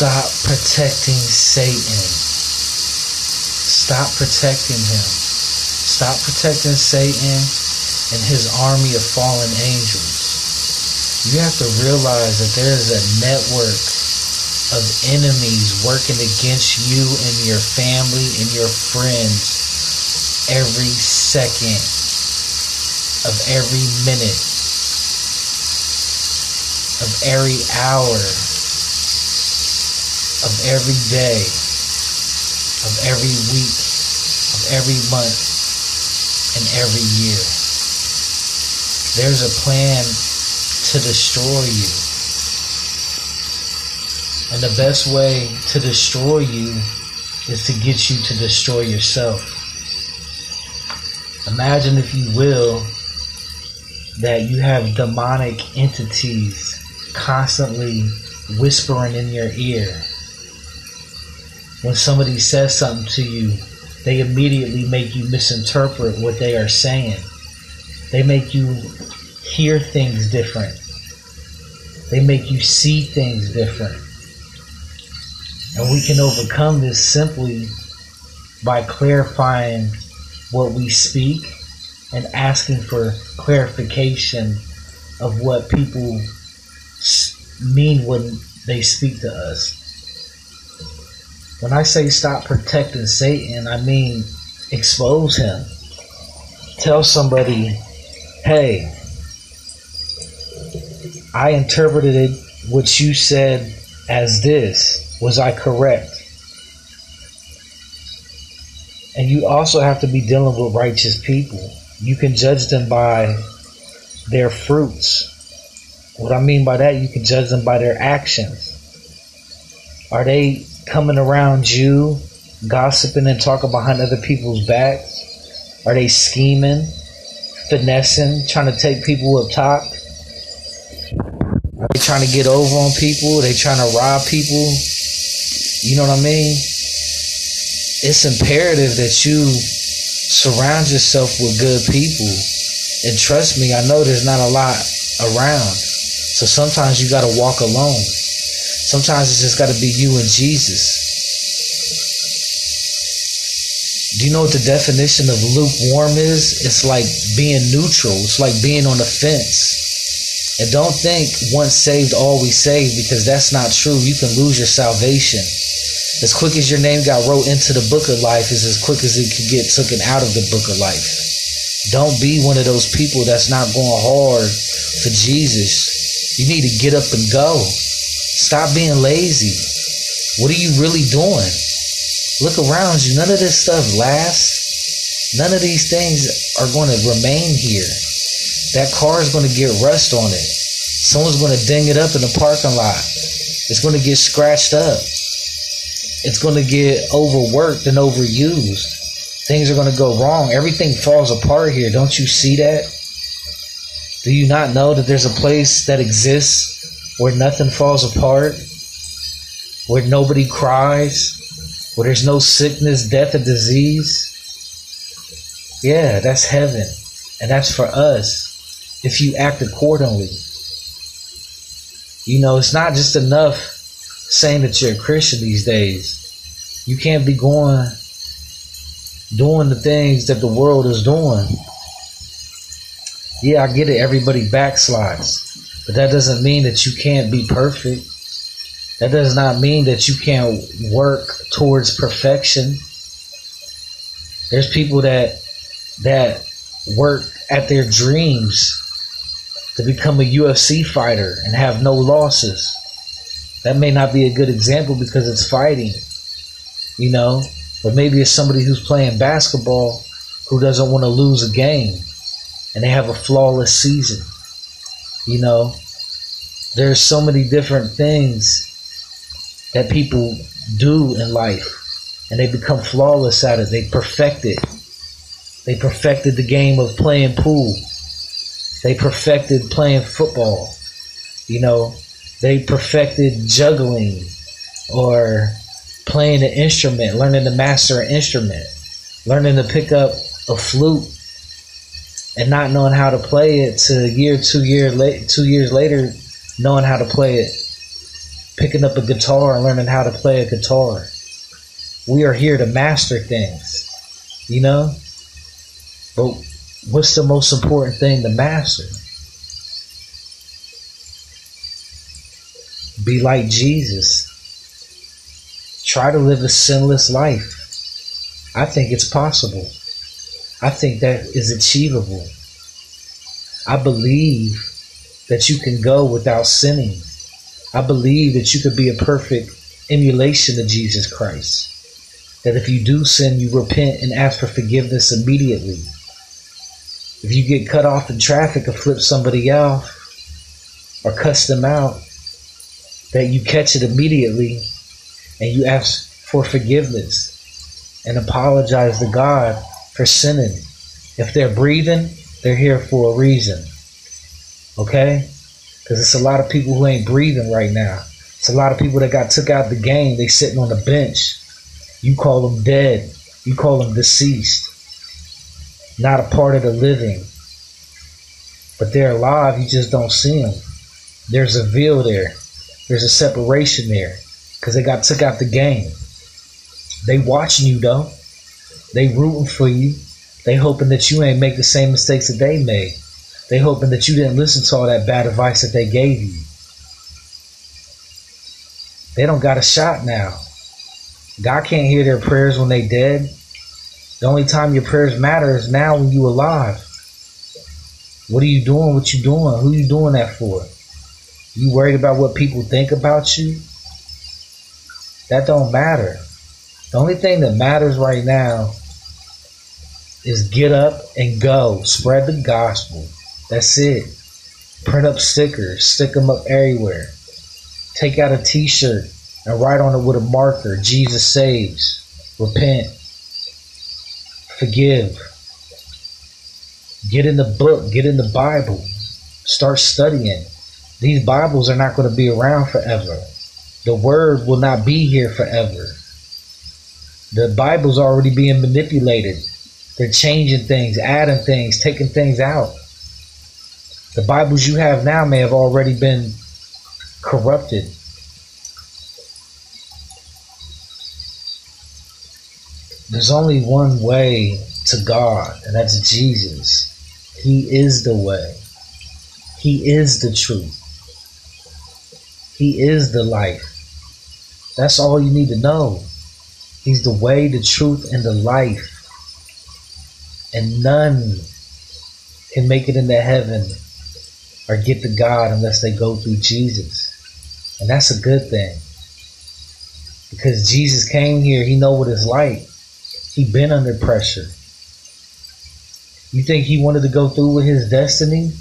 Stop protecting Satan. Stop protecting him. Stop protecting Satan and his army of fallen angels. You have to realize that there is a network of enemies working against you and your family and your friends every second of every minute of every hour of every day of every week of every month and every year there's a plan to destroy you and the best way to destroy you is to get you to destroy yourself. Imagine, if you will, that you have demonic entities constantly whispering in your ear. When somebody says something to you, they immediately make you misinterpret what they are saying. They make you hear things different. They make you see things different. And we can overcome this simply by clarifying what we speak and asking for clarification of what people mean when they speak to us. When I say stop protecting Satan, I mean expose him. Tell somebody, hey, I interpreted what you said as this. Was I correct? And you also have to be dealing with righteous people. You can judge them by their fruits. What I mean by that, you can judge them by their actions. Are they coming around you, gossiping and talking behind other people's backs? Are they scheming, finessing, trying to take people up top? Are they trying to get over on people? Are they trying to rob people? You know what I mean? It's imperative that you surround yourself with good people. And trust me, I know there's not a lot around. So sometimes you got to walk alone. Sometimes it's just got to be you and Jesus. Do you know what the definition of lukewarm is? It's like being neutral. It's like being on the fence. And don't think once saved, always saved, because that's not true. You can lose your salvation. As quick as your name got wrote into the book of life is as quick as it could get taken out of the book of life. Don't be one of those people that's not going hard for Jesus. You need to get up and go. Stop being lazy. What are you really doing? Look around you. None of this stuff lasts. None of these things are going to remain here. That car is going to get rust on it. Someone's going to ding it up in the parking lot. It's going to get scratched up it's going to get overworked and overused. Things are going to go wrong. Everything falls apart here. Don't you see that? Do you not know that there's a place that exists where nothing falls apart? Where nobody cries? Where there's no sickness, death, or disease? Yeah, that's heaven. And that's for us if you act accordingly. You know, it's not just enough saying that you're a Christian these days. You can't be going doing the things that the world is doing. Yeah, I get it. Everybody backslides. But that doesn't mean that you can't be perfect. That does not mean that you can't work towards perfection. There's people that that work at their dreams to become a UFC fighter and have no losses that may not be a good example because it's fighting, you know. But maybe it's somebody who's playing basketball who doesn't want to lose a game and they have a flawless season. You know, there's so many different things that people do in life and they become flawless at it. They perfect it. They perfected the game of playing pool. They perfected playing football. You know, they perfected juggling or playing an instrument, learning to master an instrument, learning to pick up a flute and not knowing how to play it to year, two year late, two years later, knowing how to play it. picking up a guitar and learning how to play a guitar. We are here to master things, you know? But what's the most important thing to master? Be like Jesus. Try to live a sinless life. I think it's possible. I think that is achievable. I believe that you can go without sinning. I believe that you could be a perfect emulation of Jesus Christ. That if you do sin, you repent and ask for forgiveness immediately. If you get cut off in traffic or flip somebody off or cuss them out, that you catch it immediately and you ask for forgiveness and apologize to God for sinning. If they're breathing, they're here for a reason. Okay? Because it's a lot of people who ain't breathing right now. It's a lot of people that got took out the game. They sitting on the bench. You call them dead. You call them deceased. Not a part of the living. But they're alive. You just don't see them. There's a veil there. There's a separation there. Because they got took out the game. They watching you though. They rooting for you. They hoping that you ain't make the same mistakes that they made. They hoping that you didn't listen to all that bad advice that they gave you. They don't got a shot now. God can't hear their prayers when they dead. The only time your prayers matter is now when you alive. What are you doing? What you doing? Who you doing that for? You worried about what people think about you? That don't matter. The only thing that matters right now is get up and go. Spread the gospel. That's it. Print up stickers, stick them up everywhere. Take out a t shirt and write on it with a marker Jesus saves. Repent. Forgive. Get in the book, get in the Bible. Start studying. These Bibles are not going to be around forever. The Word will not be here forever. The Bible's already being manipulated. They're changing things, adding things, taking things out. The Bibles you have now may have already been corrupted. There's only one way to God, and that's Jesus. He is the way. He is the truth. He is the life. That's all you need to know. He's the way, the truth, and the life. And none can make it into heaven or get to God unless they go through Jesus. And that's a good thing. Because Jesus came here, he know what it's like. He been under pressure. You think he wanted to go through with his destiny?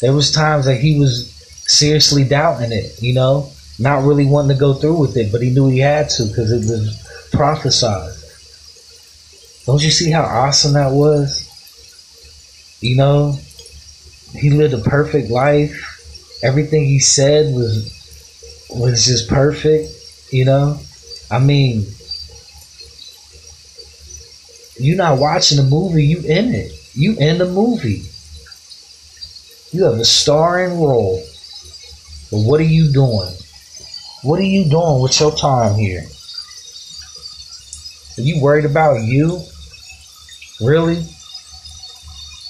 There was times that he was seriously doubting it, you know, not really wanting to go through with it, but he knew he had to because it was prophesied. Don't you see how awesome that was? You know, he lived a perfect life. Everything he said was was just perfect. You know, I mean, you're not watching the movie. You in it. You in the movie. You have a starring role. But what are you doing? What are you doing with your time here? Are you worried about you? Really?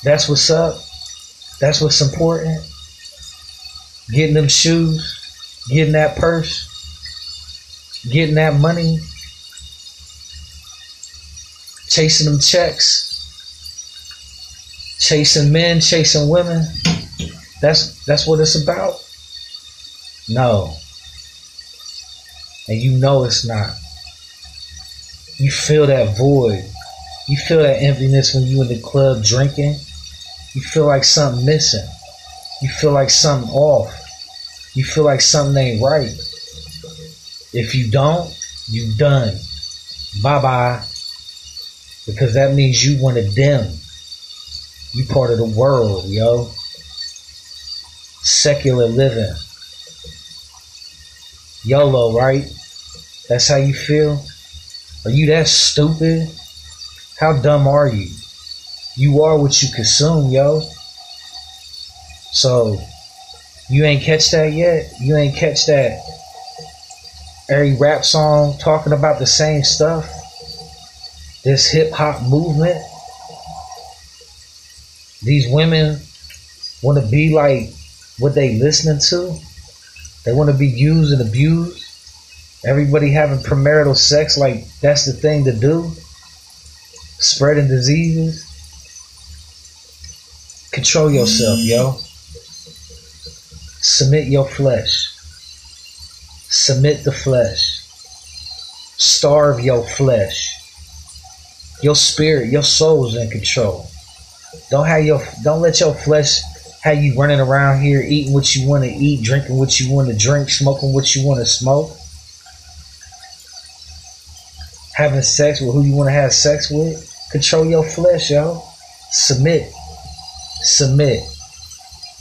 That's what's up. That's what's important. Getting them shoes, getting that purse, getting that money, chasing them checks, chasing men, chasing women. That's that's what it's about. No. And you know it's not. You feel that void. You feel that emptiness when you in the club drinking you feel like something missing. You feel like something off. You feel like something ain't right. If you don't, you done. Bye bye. Because that means you want to dim. You part of the world, yo. Secular living. YOLO, right? That's how you feel? Are you that stupid? How dumb are you? You are what you consume, yo. So You ain't catch that yet? You ain't catch that every rap song talking about the same stuff? This hip hop movement? These women want to be like what they listening to? They want to be used and abused? Everybody having premarital sex like that's the thing to do? Spreading diseases? Control yourself, yo. Submit your flesh. Submit the flesh. Starve your flesh. Your spirit, your soul's in control. Don't have your don't let your flesh have you running around here eating what you want to eat, drinking what you want to drink, smoking what you want to smoke. Having sex with who you want to have sex with. Control your flesh, yo. Submit. Submit.